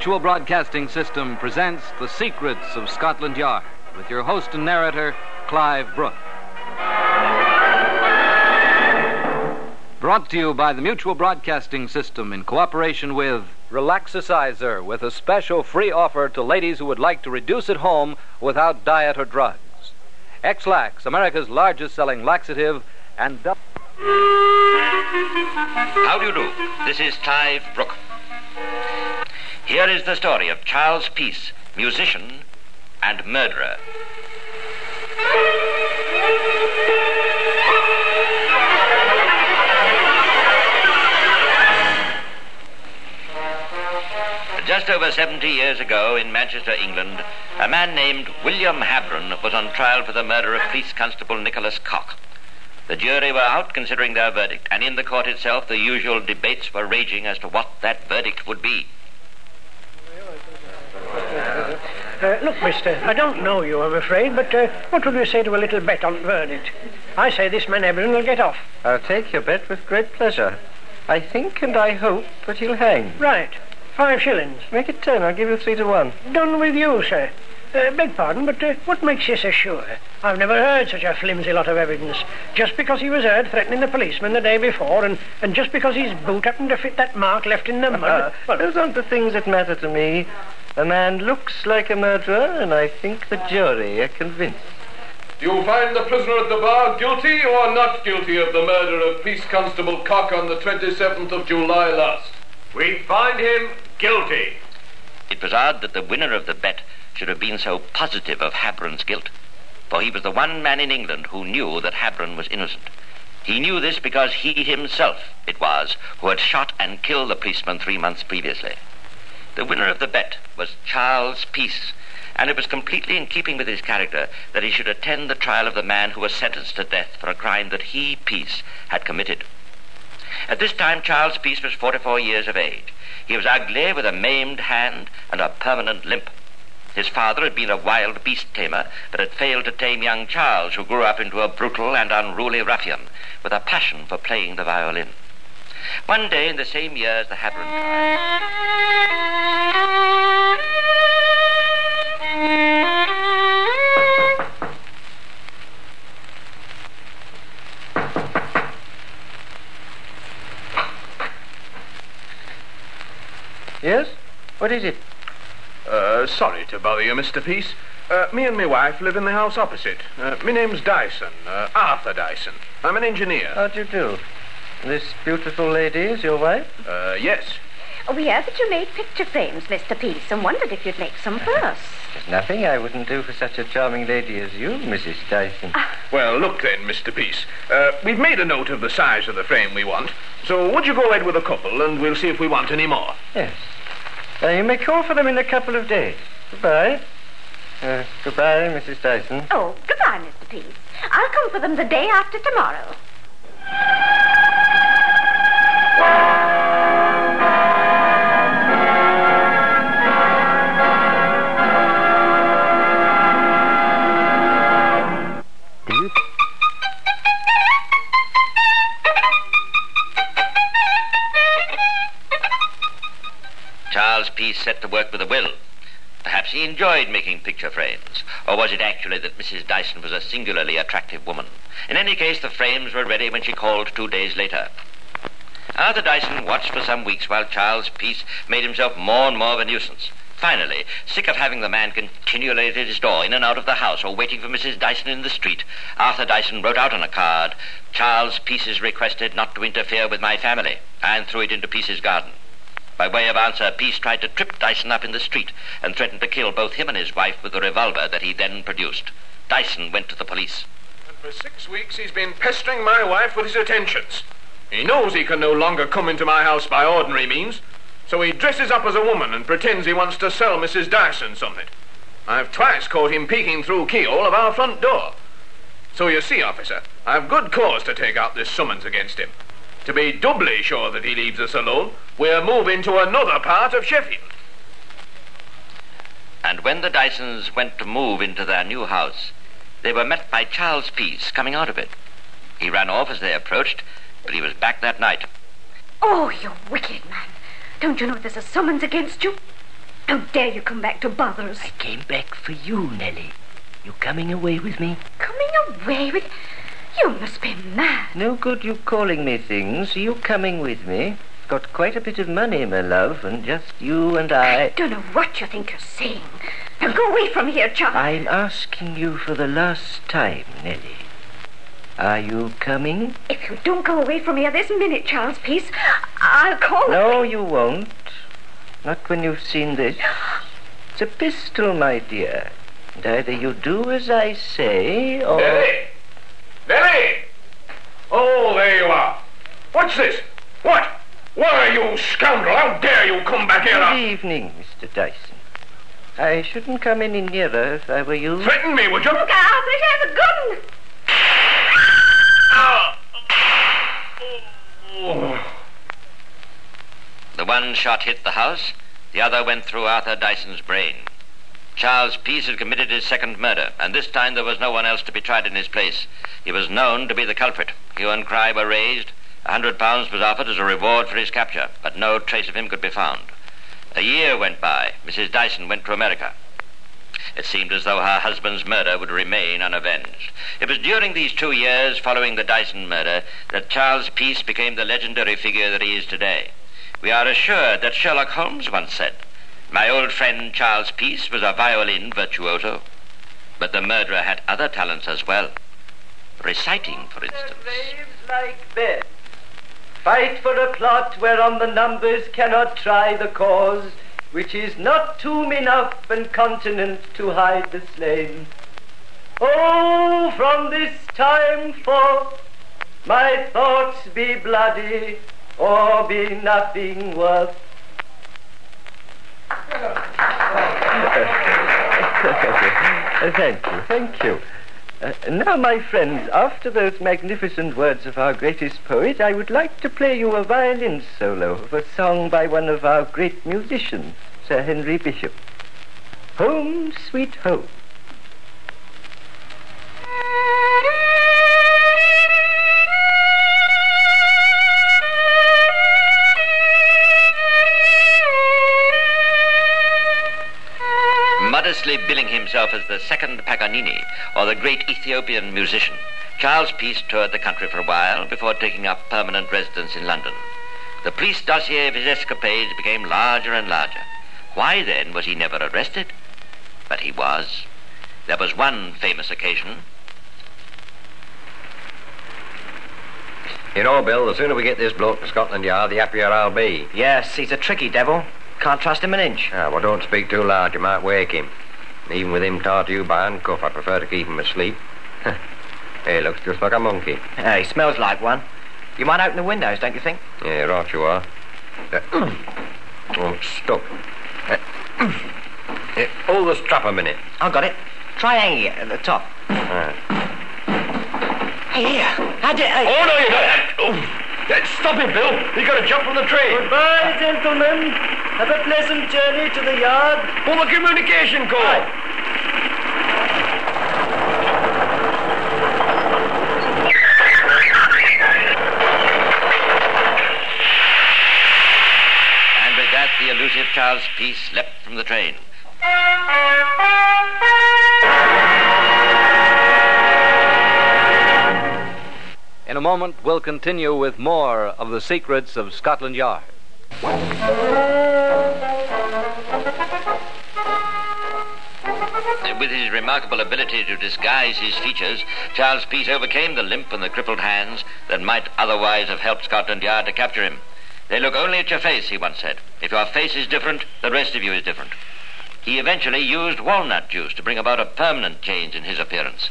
Mutual Broadcasting System presents The Secrets of Scotland Yard with your host and narrator, Clive Brook. Brought to you by the Mutual Broadcasting System in cooperation with Relaxacizor, with a special free offer to ladies who would like to reduce at home without diet or drugs. Ex-Lax, America's largest selling laxative, and. How do you do? This is Clive Brook. Here is the story of Charles Peace, musician and murderer. Just over 70 years ago in Manchester, England, a man named William Habron was on trial for the murder of Police Constable Nicholas Cock. The jury were out considering their verdict, and in the court itself the usual debates were raging as to what that verdict would be. Uh, look, mister, I don't know you, I'm afraid, but uh, what would you say to a little bet on verdict? I say this man Evelyn will get off. I'll take your bet with great pleasure. I think and I hope that he'll hang. Right. Five shillings. Make it ten. I'll give you three to one. Done with you, sir. Uh, beg pardon, but uh, what makes you so sure? I've never heard such a flimsy lot of evidence. Just because he was heard threatening the policeman the day before, and, and just because his boot happened to fit that mark left in the mud. well, those aren't the things that matter to me. A man looks like a murderer, and I think the jury are convinced. Do you find the prisoner at the bar guilty or not guilty of the murder of Police Constable Cock on the 27th of July last? We find him guilty. It was odd that the winner of the bet should have been so positive of Habron's guilt, for he was the one man in England who knew that Habron was innocent. He knew this because he himself it was who had shot and killed the policeman three months previously. The winner of the bet was Charles Peace, and it was completely in keeping with his character that he should attend the trial of the man who was sentenced to death for a crime that he, Peace, had committed. At this time, Charles Peace was 44 years of age. He was ugly with a maimed hand and a permanent limp. His father had been a wild beast tamer, but had failed to tame young Charles, who grew up into a brutal and unruly ruffian with a passion for playing the violin. One day in the same year as the Habron trial, Yes? What is it? Uh, sorry to bother you, Mr. Peace. Uh, me and my wife live in the house opposite. Uh, my name's Dyson, uh, Arthur Dyson. I'm an engineer. How do you do? This beautiful lady is your wife? Uh, yes. We heard that you made picture frames, Mr. Peace, and wondered if you'd make some for us. There's nothing I wouldn't do for such a charming lady as you, Mrs. Dyson. Well, look then, Mr. Peace. Uh, we've made a note of the size of the frame we want. So would you go ahead with a couple, and we'll see if we want any more. Yes. Uh, you may call for them in a couple of days. Goodbye. Uh, goodbye, Mrs. Dyson. Oh, goodbye, Mr. Peace. I'll come for them the day after tomorrow. Peace set to work with a will. Perhaps he enjoyed making picture frames, or was it actually that Mrs. Dyson was a singularly attractive woman? In any case, the frames were ready when she called two days later. Arthur Dyson watched for some weeks while Charles Peace made himself more and more of a nuisance. Finally, sick of having the man continually at his door, in and out of the house, or waiting for Mrs. Dyson in the street, Arthur Dyson wrote out on a card, Charles Peace is requested not to interfere with my family, and threw it into Peace's garden. By way of answer, Peace tried to trip Dyson up in the street and threatened to kill both him and his wife with the revolver that he then produced. Dyson went to the police. And for six weeks he's been pestering my wife with his attentions. He knows he can no longer come into my house by ordinary means, so he dresses up as a woman and pretends he wants to sell Mrs. Dyson something. I've twice caught him peeking through keyhole of our front door. So you see, officer, I've good cause to take out this summons against him. To be doubly sure that he leaves us alone, we're moving to another part of Sheffield. And when the Dysons went to move into their new house, they were met by Charles Peace coming out of it. He ran off as they approached, but he was back that night. Oh, you wicked man. Don't you know there's a summons against you? How dare you come back to bother us? I came back for you, Nellie. You coming away with me? Coming away with... You must be mad. No good you calling me things. You coming with me? Got quite a bit of money, my love, and just you and I. I don't know what you think you're saying. Now go away from here, Charles. I'm asking you for the last time, Nellie. Are you coming? If you don't go away from here this minute, Charles Peace, I'll call the No, you won't. Not when you've seen this. It's a pistol, my dear. And either you do as I say, or... Nellie! Nellie! Oh, there you are. What's this? What? Why, you scoundrel, how dare you come back here? Good evening, Mr. Dyson. I shouldn't come any nearer if I were you. Threaten me, would you? Look out, they have a gun. Oh. The one shot hit the house, the other went through Arthur Dyson's brain. Charles Peace had committed his second murder, and this time there was no one else to be tried in his place. He was known to be the culprit. Hue and cry were raised. A hundred pounds was offered as a reward for his capture, but no trace of him could be found. A year went by. Mrs. Dyson went to America. It seemed as though her husband's murder would remain unavenged. It was during these two years following the Dyson murder that Charles Peace became the legendary figure that he is today. We are assured that Sherlock Holmes once said, My old friend Charles Peace was a violin virtuoso. But the murderer had other talents as well. Reciting, for instance. Like bed. Fight for a plot whereon the numbers cannot try the cause, which is not tomb enough and continent to hide the slain. Oh, from this time forth, my thoughts be bloody or be nothing worth. thank you, thank you. Uh, now, my friends, after those magnificent words of our greatest poet, I would like to play you a violin solo of a song by one of our great musicians, Sir Henry Bishop. Home, sweet home. Modestly billing himself as the second Paganini, or the great Ethiopian musician, Charles Peace toured the country for a while before taking up permanent residence in London. The police dossier of his escapades became larger and larger. Why then was he never arrested? But he was. There was one famous occasion. You know, Bill, the sooner we get this bloke to Scotland Yard, the happier I'll be. Yes, he's a tricky devil. Can't trust him an inch. Ah, well, don't speak too loud. You might wake him. Even with him tied to you by handcuff, I prefer to keep him asleep. he looks just like a monkey. Yeah, he smells like one. You might open the windows, don't you think? Yeah, right you are. Uh, oh, it's stuck. Uh, yeah, hold the strap a minute. I've got it. Try hanging it at the top. Hey, here. How did... Hey. Oh, no, you don't. Oh. Yeah, Stop him, Bill. He's got to jump from the train. Goodbye, gentlemen. Have a pleasant journey to the yard. Pull the communication cord. And with that, the elusive Charles Peace leapt from the train. In a moment, we'll continue with more of the secrets of Scotland Yard. Uh, with his remarkable ability to disguise his features, Charles Peace overcame the limp and the crippled hands that might otherwise have helped Scotland Yard to capture him. They look only at your face, he once said. If your face is different, the rest of you is different. He eventually used walnut juice to bring about a permanent change in his appearance.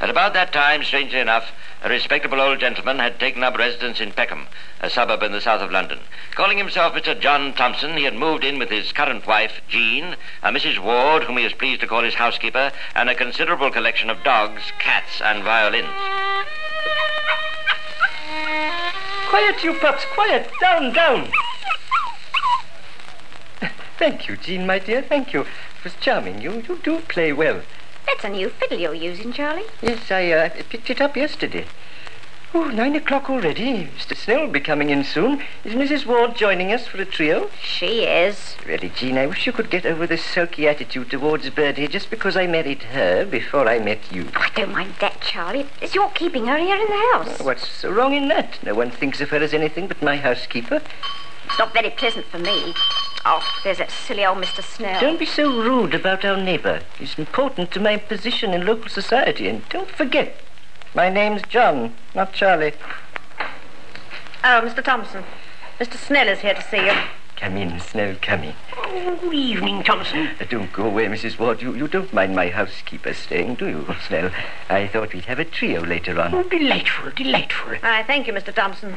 At about that time, strangely enough, a respectable old gentleman had taken up residence in Peckham, a suburb in the south of London. Calling himself Mr. John Thompson, he had moved in with his current wife, Jean, a Mrs. Ward, whom he was pleased to call his housekeeper, and a considerable collection of dogs, cats, and violins. Quiet, you pups, quiet. Down, down. Thank you, Jean, my dear. Thank you. It was charming. You, you do play well. That's a new fiddle you're using, Charlie. Yes, I uh, picked it up yesterday. Oh, nine o'clock already. Mr. Snell will be coming in soon. Is Mrs. Ward joining us for a trio? She is. Really, Jean, I wish you could get over this sulky attitude towards Birdie just because I married her before I met you. Oh, I don't mind that, Charlie. It's your keeping her here in the house. Oh, what's so wrong in that? No one thinks of her as anything but my housekeeper. It's not very pleasant for me. Oh, there's that silly old Mr. Snell. Don't be so rude about our neighbour. He's important to my position in local society. And don't forget, my name's John, not Charlie. Oh, Mr. Thompson. Mr. Snell is here to see you. Come in, Snell, come in. Oh, good evening, Thompson. Uh, don't go away, Mrs. Ward. You, you don't mind my housekeeper staying, do you, Snell? I thought we'd have a trio later on. Oh, delightful, delightful. I thank you, Mr. Thompson.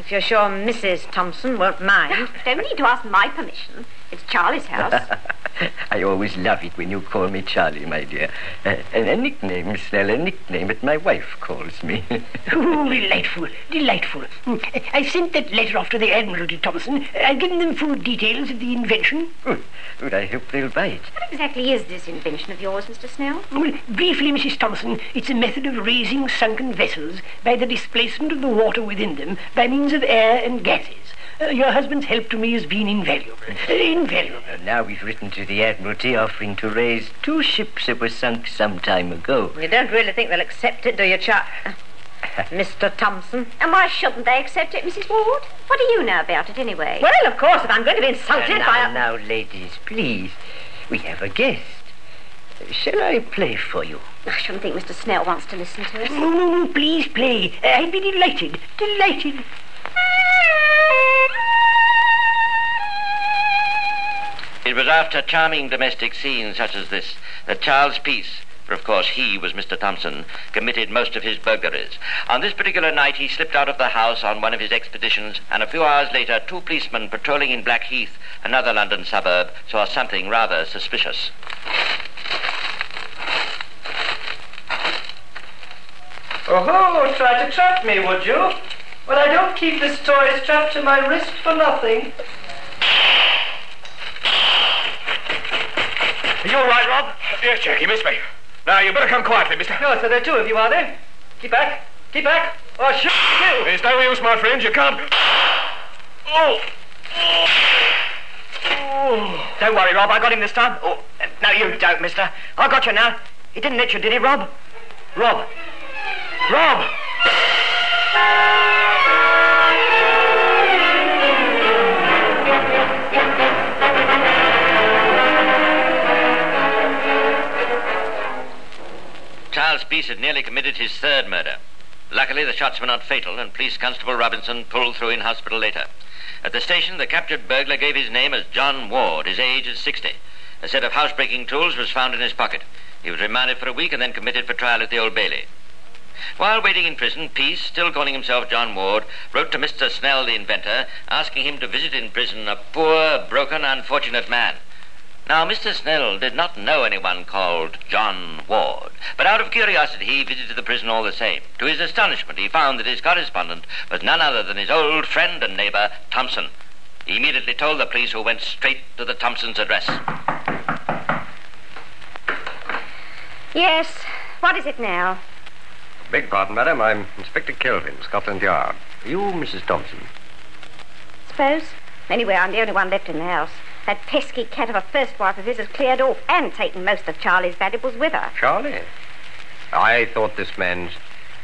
If you're sure Mrs. Thompson won't mind. Don't need to ask my permission. It's Charlie's house. I always love it when you call me Charlie, my dear. Uh, a, a nickname, Miss Snell, a nickname that my wife calls me. Oh, delightful, delightful. Mm, I sent that letter off to the Admiralty, Thompson. I've given them full details of the invention. Good. Good. I hope they'll buy it. what exactly is this invention of yours, Mr. Snell? Well, briefly, Mrs. Thompson, it's a method of raising sunken vessels by the displacement of the water within them by means of air and gases. Uh, your husband's help to me has been invaluable. Uh, invaluable. And now we've written to the Admiralty offering to raise two ships that were sunk some time ago. You don't really think they'll accept it, do you, Char... Mr. Thompson? And why shouldn't they accept it, Mrs. Ward? What do you know about it, anyway? Well, of course, if I'm going to be insulted Uh, by now, a... now, ladies, please. We have a guest. Uh, Shall I play for you? I shouldn't think Mr. Snell wants to listen to us. No, no, no, please play. Uh, I'd be delighted, delighted. It was after charming domestic scenes such as this that Charles Peace, for of course he was Mr. Thompson, committed most of his burglaries. On this particular night he slipped out of the house on one of his expeditions, and a few hours later two policemen patrolling in Blackheath, another London suburb, saw something rather suspicious. Oh, try to trap me, would you? Well, I don't keep this toy strapped to my wrist for nothing. Are you all right, Rob? Yes, Jack, you missed me. Now, you better come quietly, mister. No, so there are two of you, are there? Keep back. Keep back. Oh, or shoot you. There's no use, my friends. You can't... Oh. oh! Don't worry, Rob. I got him this time. Oh, no, you don't, mister. I got you now. He didn't hit you, did he, Rob? Rob. Rob! Charles Peace had nearly committed his third murder. Luckily, the shots were not fatal, and Police Constable Robinson pulled through in hospital later. At the station, the captured burglar gave his name as John Ward. His age is 60. A set of housebreaking tools was found in his pocket. He was remanded for a week and then committed for trial at the Old Bailey. While waiting in prison, Peace, still calling himself John Ward, wrote to Mr. Snell, the inventor, asking him to visit in prison a poor, broken, unfortunate man. Now, Mr. Snell did not know anyone called John Ward, but out of curiosity he visited the prison all the same. To his astonishment, he found that his correspondent was none other than his old friend and neighbor, Thompson. He immediately told the police, who went straight to the Thompsons' address. Yes. What is it now? Beg pardon, madam. I'm Inspector Kelvin, Scotland Yard. Are you Mrs. Thompson? Suppose. Anyway, I'm the only one left in the house. That pesky cat of a first wife of his has cleared off and taken most of Charlie's valuables with her. Charlie? I thought this man's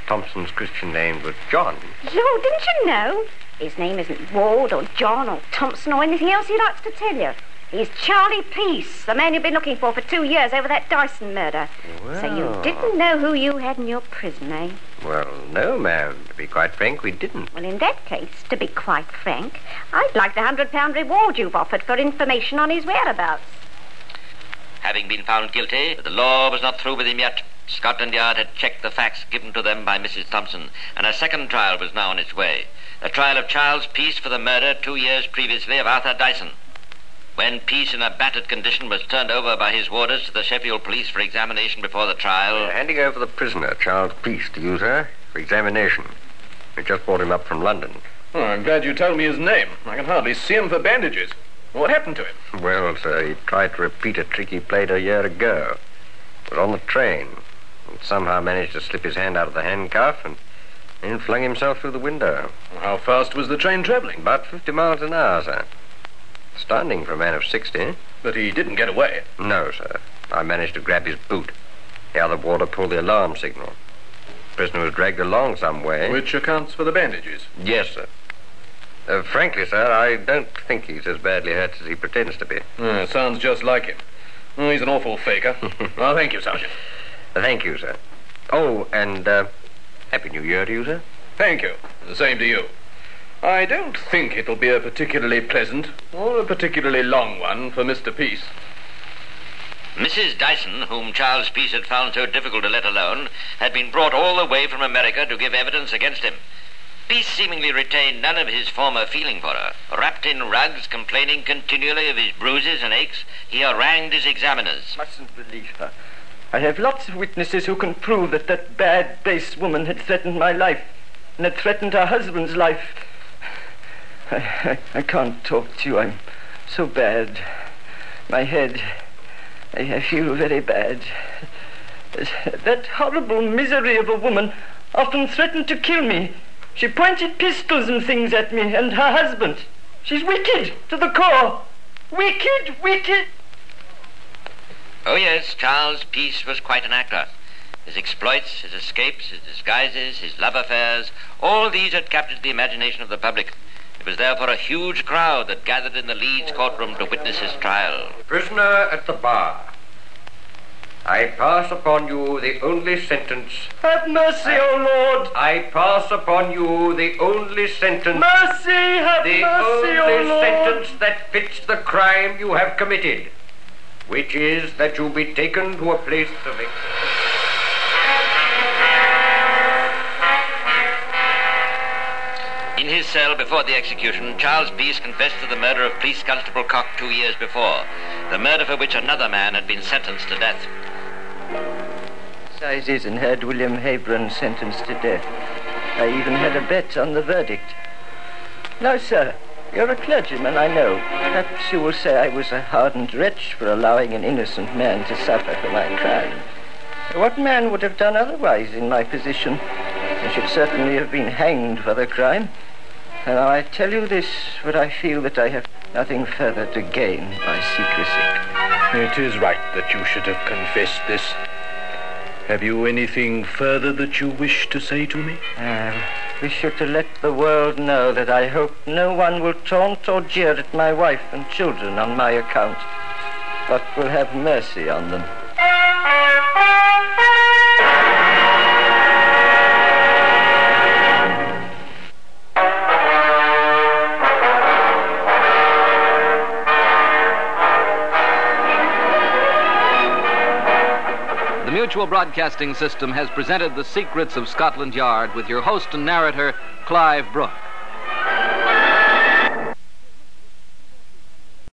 Thompson's Christian name was John. Lord, didn't you know? His name isn't Ward or John or Thompson or anything else he likes to tell you. He's Charlie Peace, the man you've been looking for for two years over that Dyson murder. So you didn't know who you had in your prison, eh? Well, no, ma'am. To be quite frank, we didn't. Well, in that case, to be quite frank, I'd like the hundred pound reward you've offered for information on his whereabouts. Having been found guilty, the law was not through with him yet. Scotland Yard had checked the facts given to them by Mrs. Thompson, and a second trial was now on its way. The trial of Charles Peace for the murder two years previously of Arthur Dyson. When Peace, in a battered condition, was turned over by his warders to the Sheffield police for examination before the trial, Uh, handing over the prisoner, Charles Peace, to you, sir, for examination. We just brought him up from London. Oh, I'm glad you told me his name. I can hardly see him for bandages. What happened to him? Well, sir, he tried to repeat a trick he played a year ago. Was on the train. And somehow managed to slip his hand out of the handcuff and then flung himself through the window. How fast was the train traveling? About 50 miles an hour, sir. Stunning for a man of 60. But he didn't get away. No, sir. I managed to grab his boot. The other warder pulled the alarm signal. Prisoner was dragged along some way. Which accounts for the bandages. Yes, sir. Uh, frankly, sir, I don't think he's as badly hurt as he pretends to be. Uh, sounds just like him. Oh, he's an awful faker. well, thank you, Sergeant. Thank you, sir. Oh, and uh, Happy New Year to you, sir. Thank you. The same to you. I don't think it'll be a particularly pleasant or a particularly long one for Mr. Peace. Mrs. Dyson, whom Charles Peace had found so difficult to let alone, had been brought all the way from America to give evidence against him. Peace seemingly retained none of his former feeling for her. Wrapped in rugs, complaining continually of his bruises and aches, he harangued his examiners. Mustn't believe her. I have lots of witnesses who can prove that that bad, base woman had threatened my life and had threatened her husband's life. I, I, I can't talk to you. I'm so bad. My head, I, I feel very bad. That horrible misery of a woman often threatened to kill me. She pointed pistols and things at me and her husband. She's wicked to the core. Wicked, wicked. Oh, yes, Charles Peace was quite an actor. His exploits, his escapes, his disguises, his love affairs, all these had captured the imagination of the public. It was therefore a huge crowd that gathered in the Leeds courtroom to witness his trial. Prisoner at the bar. I pass upon you the only sentence. Have mercy, O Lord. I pass upon you the only sentence. Mercy, have the mercy, O only Lord. sentence that fits the crime you have committed, which is that you be taken to a place of execution. In his cell before the execution, Charles Peace confessed to the murder of Police Constable Cock two years before, the murder for which another man had been sentenced to death. Sizes and had William Habron sentenced to death. I even had a bet on the verdict. Now, sir, you're a clergyman, I know. Perhaps you will say I was a hardened wretch for allowing an innocent man to suffer for my crime. What man would have done otherwise in my position? I should certainly have been hanged for the crime. And now I tell you this, for I feel that I have nothing further to gain by secrecy. It is right that you should have confessed this. Have you anything further that you wish to say to me? Um, I wish you to let the world know that I hope no one will taunt or jeer at my wife and children on my account, but will have mercy on them. Mutual Broadcasting System has presented The Secrets of Scotland Yard with your host and narrator, Clive Brook.